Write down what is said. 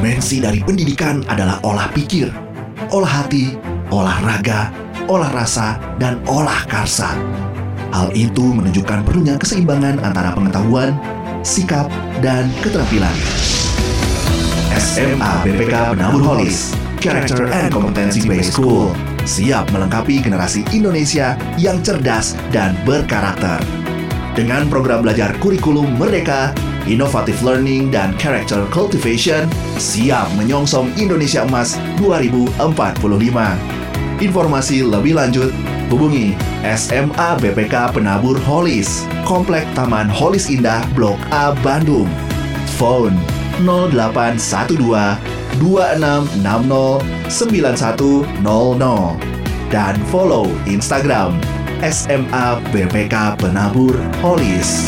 dimensi dari pendidikan adalah olah pikir, olah hati, olahraga, olah rasa, dan olah karsa. Hal itu menunjukkan perlunya keseimbangan antara pengetahuan, sikap, dan keterampilan. SMA BPK Penabur Holis, Character and Competency Based School, siap melengkapi generasi Indonesia yang cerdas dan berkarakter. Dengan program belajar kurikulum merdeka, Innovative Learning dan Character Cultivation siap menyongsong Indonesia Emas 2045. Informasi lebih lanjut hubungi SMA BPK Penabur Holis, Komplek Taman Holis Indah Blok A Bandung. Phone 0812 2660 9100 dan follow Instagram SMA BPK Penabur Holis.